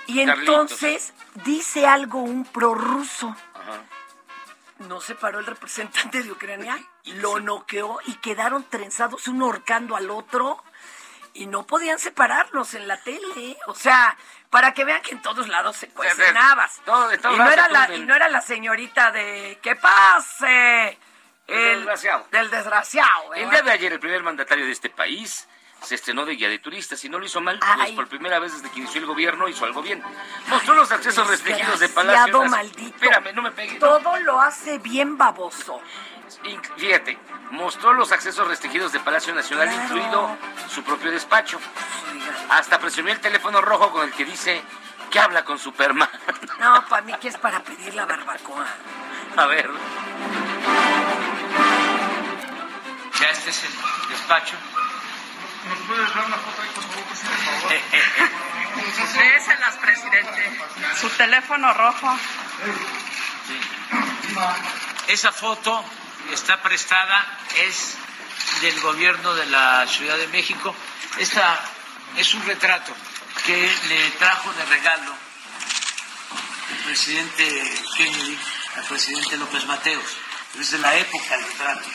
y Carlitos. entonces dice algo un prorruso. Ajá. No se paró el representante de Ucrania, lo noqueó y quedaron trenzados uno ahorcando al otro y no podían separarlos en la tele. O sea, para que vean que en todos lados se cuecen habas. Todo- Y no, era la, y no era la señorita de ¡Que pase! El desgraciado. Del desgraciado. El ¿verdad? día de ayer, el primer mandatario de este país se estrenó de guía de turistas y no lo hizo mal, pues Ay. por primera vez desde que inició el gobierno hizo algo bien. Mostró los accesos restringidos de Palacio maldito. Espérame, no me pegues. Todo lo hace bien baboso. Fíjate, mostró los accesos restringidos de Palacio Nacional, Claro. incluido su propio despacho. Hasta presumió el teléfono rojo con el que dice que habla con Superman. No, para mí que es para pedir la barbacoa. (laughs) A ver. Ya este es el despacho. ¿Nos puedes dar una foto ahí, por favor, presidente, por favor? (laughs) Déselas, presidente. Su teléfono rojo. Esa foto está prestada, es del gobierno de la Ciudad de México. Esta es un retrato que le trajo de regalo el presidente Kennedy al presidente López Mateos. Es de la época el retrato.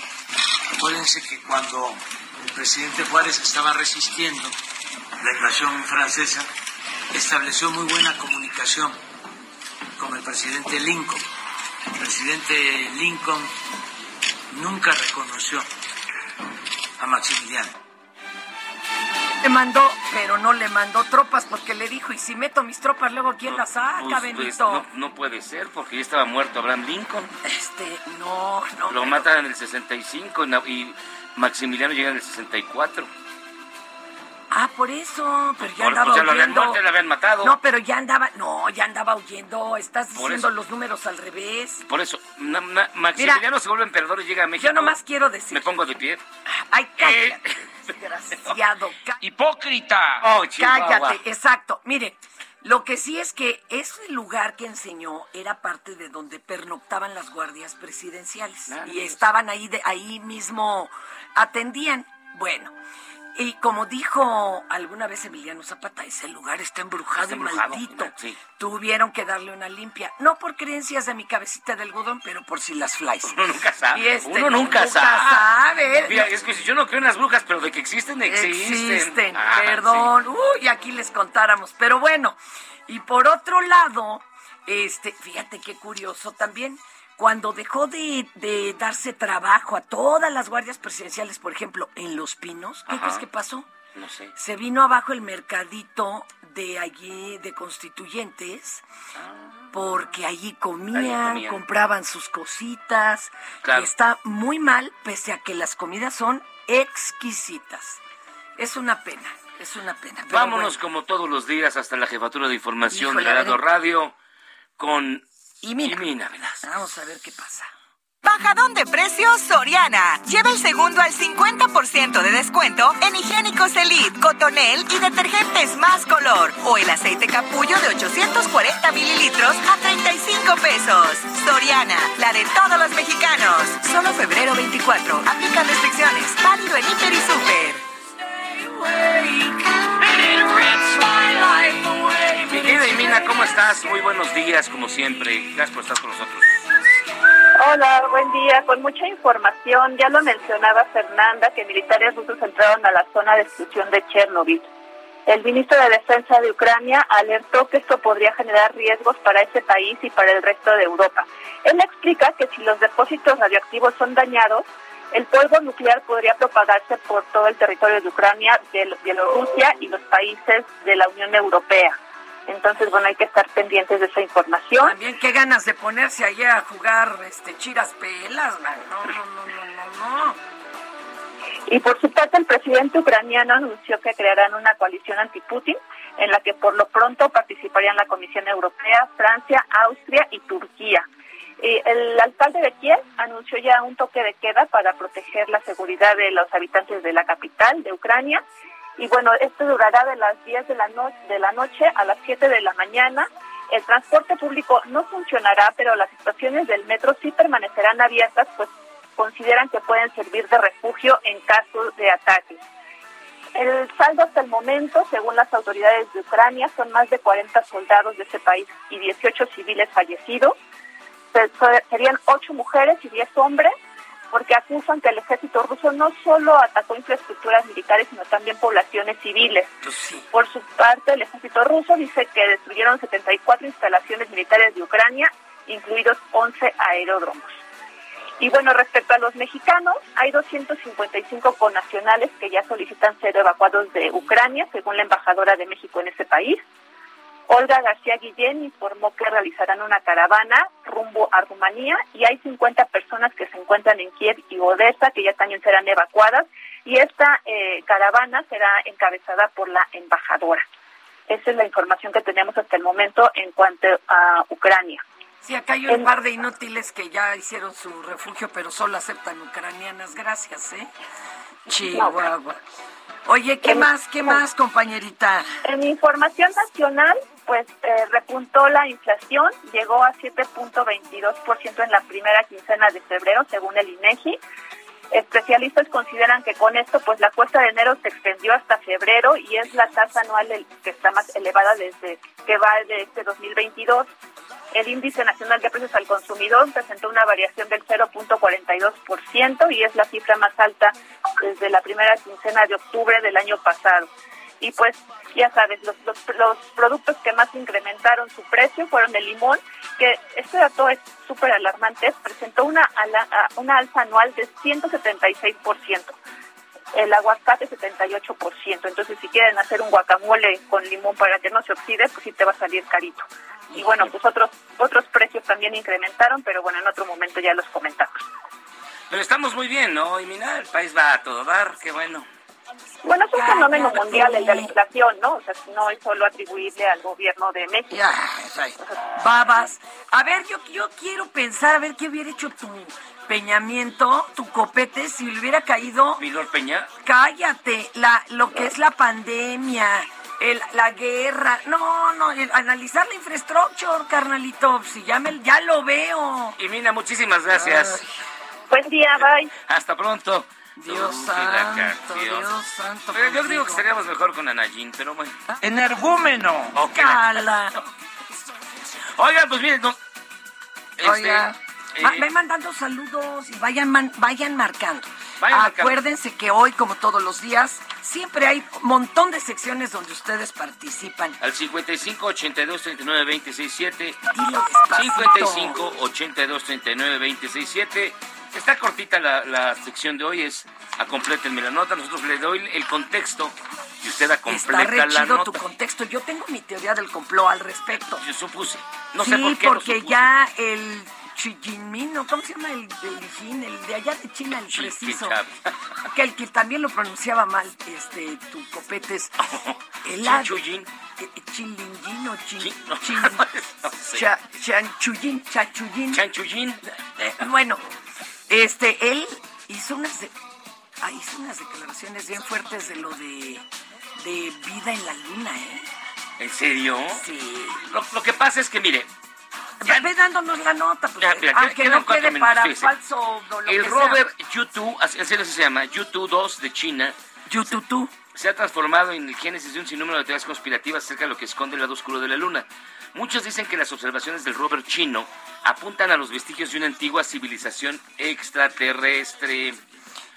Acuérdense que cuando el presidente Juárez estaba resistiendo la invasión francesa, estableció muy buena comunicación con el presidente Lincoln. El presidente Lincoln nunca reconoció a Maximiliano. Le mandó, pero no le mandó tropas porque le dijo, y si meto mis tropas, luego ¿quién las saca, Pues, pues, Benito? no, no puede ser, porque ya estaba muerto Abraham Lincoln. Este, no, no. Lo pero- matan en el 65 y Maximiliano llega en el 64. Ah, por eso, pero ya Por- andaba pues ya lo habían huyendo. muerto, lo habían matado. No, pero ya andaba, no, ya andaba huyendo. Estás Por diciendo eso. los números al revés. Por eso, na- na- Maximiliano se vuelve emperador y llega a México. Yo nomás quiero decir. Me pongo de pie. Ay, cállate, desgraciado. ¡Hipócrita! Oh. Cállate, exacto. Mire, lo que sí es que ese lugar que enseñó era parte de donde pernoctaban las guardias presidenciales y estaban ahí de ahí mismo atendían. Bueno, y como dijo alguna vez Emiliano Zapata, ese lugar está embrujado, Está y maldito. sí. Tuvieron que darle una limpia, no por creencias de mi cabecita de algodón, pero por si las flies. Uno nunca sabe. Este, Uno nunca, sabe. Mira, es que si yo no creo en las brujas, pero de que existen, existen. Existen, Ah, perdón. Uy, aquí les contáramos. Pero bueno, y por otro lado, este, fíjate qué curioso también. Cuando dejó de, de darse trabajo a todas las guardias presidenciales, por ejemplo, en Los Pinos, ¿qué Ajá. crees que pasó? No sé. Se vino abajo el mercadito de allí, de constituyentes, porque allí comían, Allí comían. compraban sus cositas. Claro. Y está muy mal, pese a que las comidas son exquisitas. Es una pena, es una pena. Vámonos bueno. como todos los días hasta la jefatura de información Híjole, de ver. Radio con Imina. Imina Velasco. Vamos a ver qué pasa. Bajadón de precios Soriana. Lleva el segundo al 50% de descuento en higiénicos Elite, Cotonel y detergentes más color. O el aceite capullo de 840 mililitros a 35 pesos. Soriana, la de todos los mexicanos. Solo febrero 24. Aplican restricciones. Válido en Hiper y Super. ¿Cómo estás? Muy buenos días, como siempre. Gracias por estar con nosotros. Hola, buen día. Con mucha información, ya lo mencionaba Fernanda, que militares rusos entraron a la zona de exclusión de Chernobyl. El ministro de Defensa de Ucrania alertó que esto podría generar riesgos para ese país y para el resto de Europa. Él explica que si los depósitos radioactivos son dañados, el polvo nuclear podría propagarse por todo el territorio de Ucrania, de Bielorrusia y los países de la Unión Europea. Entonces, bueno, hay que estar pendientes de esa información. También qué ganas de ponerse allá a jugar este chiras pelas, man. No, no, no, no, no, no. Y por su parte, el presidente ucraniano anunció que crearán una coalición anti-Putin en la que por lo pronto participarían la Comisión Europea, Francia, Austria y Turquía. Eh, el alcalde de Kiev anunció ya un toque de queda para proteger la seguridad de los habitantes de la capital de Ucrania. Y bueno, esto durará de las 10 de la, no- de la noche a las 7 de la mañana. El transporte público no funcionará, pero las estaciones del metro sí permanecerán abiertas, pues consideran que pueden servir de refugio en caso de ataques. El saldo hasta el momento, según las autoridades de Ucrania, son más de 40 soldados de ese país y 18 civiles fallecidos. Se- se- Serían 8 mujeres y 10 hombres, porque acusan que el ejército ruso no solo atacó infraestructuras militares, sino también poblaciones civiles. Por su parte, el ejército ruso dice que destruyeron 74 instalaciones militares de Ucrania, incluidos 11 aeródromos. Y bueno, respecto a los mexicanos, hay 255 connacionales que ya solicitan ser evacuados de Ucrania, según la embajadora de México en ese país. Olga García Guillén informó que realizarán una caravana rumbo a Rumanía y hay 50 personas que se encuentran en Kiev y Odessa que ya también serán evacuadas y esta eh, caravana será encabezada por la embajadora. Esa es la información que tenemos hasta el momento en cuanto a Ucrania. Sí, acá hay un par de inútiles que ya hicieron su refugio, pero solo aceptan ucranianas. Gracias, ¿eh? Chihuahua. Oye, ¿qué En- más, qué más, compañerita? En información nacional, pues eh, repuntó la inflación, llegó a 7.22% en la primera quincena de febrero, según el INEGI. Especialistas consideran que con esto, pues la cuesta de enero se extendió hasta febrero y es la tasa anual que está más elevada desde que va de este 2022. El índice nacional de precios al consumidor presentó una variación del 0.42% y es la cifra más alta desde la primera quincena de octubre del año pasado. Y pues, ya sabes, los, los, productos que más incrementaron su precio fueron el limón, que este dato es súper alarmante, presentó una, una alza anual de 176%. El aguacate 78%. Entonces, si quieren hacer un guacamole con limón para que no se oxide, pues sí te va a salir carito. Y bueno, pues otros otros precios también incrementaron, pero bueno, en otro momento ya los comentamos. Pero estamos muy bien, ¿no? Y mira, el país va a todo dar, qué bueno. Bueno, es un fenómeno mundial el de la inflación, ¿no? O sea, no es solo atribuirle al gobierno de México. Babas. A ver, yo, yo quiero pensar, a ver qué hubiera hecho tu peñamiento, tu copete, si le hubiera caído... Milor Peña. Cállate, la, lo que es la pandemia, el, la guerra. No, no, el- analizar la infraestructura, carnalito. Si ya, me, ya lo veo. Y Mina, muchísimas gracias. Buen día, bye. Hasta pronto. Dios santo. Dios santo. Pero yo digo que estaríamos mejor con Anayín, pero bueno. Energúmeno. Ok. Cala. Oigan, pues miren, no, este, Oiga. Eh, Va- Ven mandando saludos y vayan, man- vayan marcando. Vayan marcando. Acuérdense que hoy, como todos los días, siempre hay un montón de secciones donde ustedes participan. al 55 82 39 26 7 Dilo despacito. 55 82 39 26 7 Está cortita la, la sección de hoy, es acomplétenme la nota. Nosotros le doy el contexto y usted Está acompleta re la chido tu nota. contexto. Yo tengo mi teoría del complot al respecto. Yo supuse. No sí, sé por qué lo porque supuse. ya el Xi Jinping, ¿no? ¿cómo se llama el, el Jin? El de allá de China, el preciso. Que el que también lo pronunciaba mal, este, tu copetes. (laughs) El ad- Chuyin. eh, Chilinjin o chin, Chin- no, chin- (laughs) no sé. cha- chanchuyin, chachuyin. Chanchuyin. Eh, bueno, este, él hizo unas, de- ah, hizo unas declaraciones bien fuertes de lo de, de vida en la luna, ¿eh? ¿En serio? Sí. Lo, lo que pasa es que, mire, Ve dándonos la nota, pues, Ya, mira, aunque quedan no quede para falso o lo el que rover U2, así se llama, U2 2 de China, U2 se ha transformado en el génesis de un sinnúmero de teorías conspirativas acerca de lo que esconde el lado oscuro de la Luna. Muchos dicen que las observaciones del rover chino apuntan a los vestigios de una antigua civilización extraterrestre.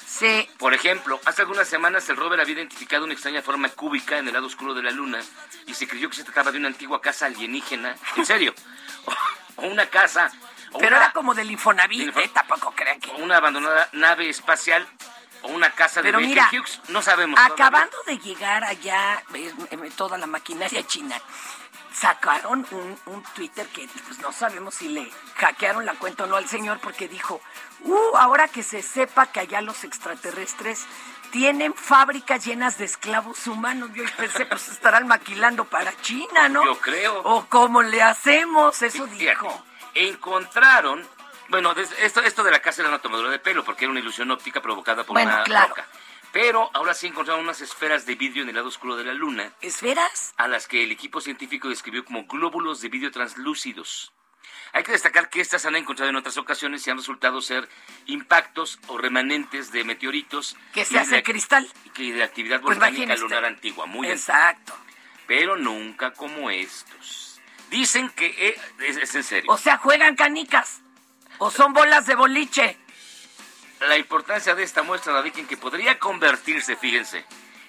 Sí. Por ejemplo, hace algunas semanas el rover había identificado una extraña forma cúbica en el lado oscuro de la Luna y se creyó que se trataba de una antigua casa alienígena. En serio. (laughs) O, (laughs) una casa. o Pero una- era como del Infonavit, ¿eh? Tampoco crean que... o una abandonada nave espacial o una casa de Pero Baker mira, Hughes. No sabemos. todavía. Acabando de llegar allá, eh, eh, toda la maquinaria china, sacaron un, un Twitter que pues no sabemos si le hackearon la cuenta o no al señor porque dijo, uh, ahora que se sepa que allá los extraterrestres tienen fábricas llenas de esclavos humanos, yo pensé, pues estarán maquilando para China, ¿no? Yo creo. O cómo le hacemos, eso Fíjate, dijo. encontraron, bueno, esto, esto de la casa era una tomadura de pelo porque era una ilusión óptica provocada por Bueno, una claro. roca. Pero ahora sí encontraron unas esferas de vidrio en el lado oscuro de la luna, ¿Esferas? a las que el equipo científico describió como glóbulos de vidrio translúcidos. Hay que destacar que estas han encontrado en otras ocasiones y han resultado ser impactos o remanentes de meteoritos Que se hace de- cristal. y de actividad Pues volcánica lunar antigua, muy antigua Exacto. pero nunca como estos. Dicen que eh, es, es en serio. O sea, juegan canicas. O son bolas de boliche. La importancia de esta muestra radica en que podría convertirse, fíjense,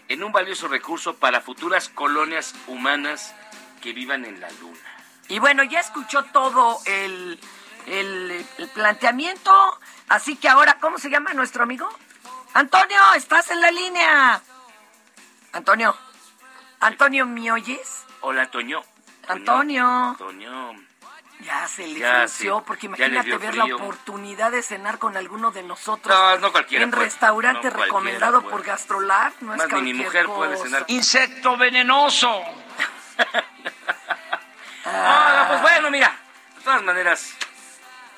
en un valioso recurso para futuras colonias humanas que vivan en la luna. Y bueno, ya escuchó todo el, el, el planteamiento. Así que ahora, ¿cómo se llama nuestro amigo? Antonio, estás en la línea. Antonio. Antonio, ¿me oyes? Hola, Toño. Antonio. Toño. Ya se le Ya, frunció, sí. porque imagínate ver la oportunidad de cenar con alguno de nosotros. No, no cualquiera En puede. restaurante No recomendado puede. por Gastrolab. No Más es ni mi cualquier mujer puede cosa. cenar. Insecto venenoso. (laughs) Ah, pues bueno, mira. De todas maneras,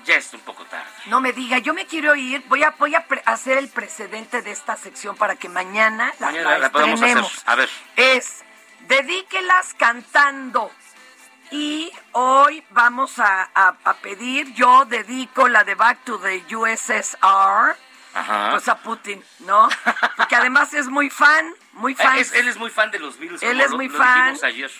ya es un poco tarde. No me diga, yo me quiero ir. Voy a, voy a hacer el precedente de esta sección para que mañana la, Mañana la la podemos hacer. A ver. Es dedíquelas cantando. Y hoy vamos a, a- a pedir, yo dedico la de Back to the USSR, Ajá. pues a Putin, ¿no? Porque además es muy fan, muy (laughs) fan. Eh, es- él es muy fan de los Beatles. Él como es lo- muy lo fan. ayer.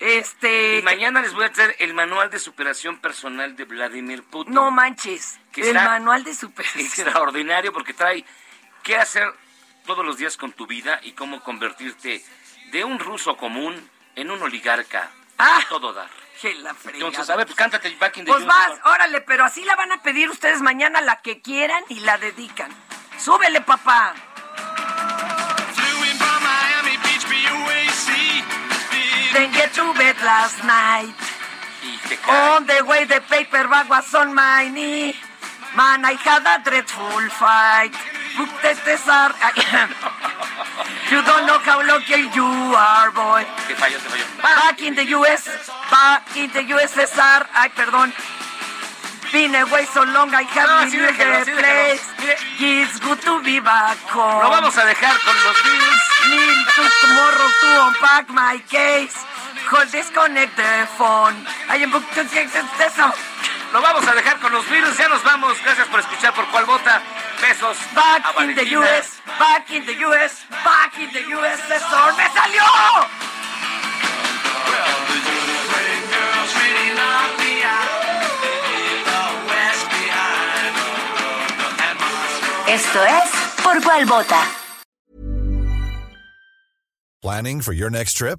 Este. Y mañana les voy a traer el manual de superación personal de Vladimir Putin. No manches. Que el manual de superación. Extraordinario porque trae qué hacer todos los días con tu vida y cómo convertirte de un ruso común en un oligarca. Ah. Todo dar. Que la fregada. Entonces, a ver, pues cántate Back in the Pues vas, órale, pero así la van a pedir ustedes mañana la que quieran y la dedican. Súbele, papá. To bed last night. On the way, the paper bag was on my knee. Man, I had a dreadful fight. Book the Cesar. (laughs) You don't know how lucky you are, boy. Falló, falló. Back in the US, back in the USSR. Ay, perdón. Been away so long, I No, have así been déjelo. place. It's good to be back home. Lo vamos a dejar con los Beatles. Need to tomorrow to unpack my case. Hold disconnect the phone. I am booked to out. Lo vamos a dejar con los Beatles. Ya nos vamos. Gracias por escuchar por cuál vota. Besos. Back a in the. US, back in the US, back in the USSR. ¡Me salió! Esto es Por Cuál Vota. Planning for your next trip?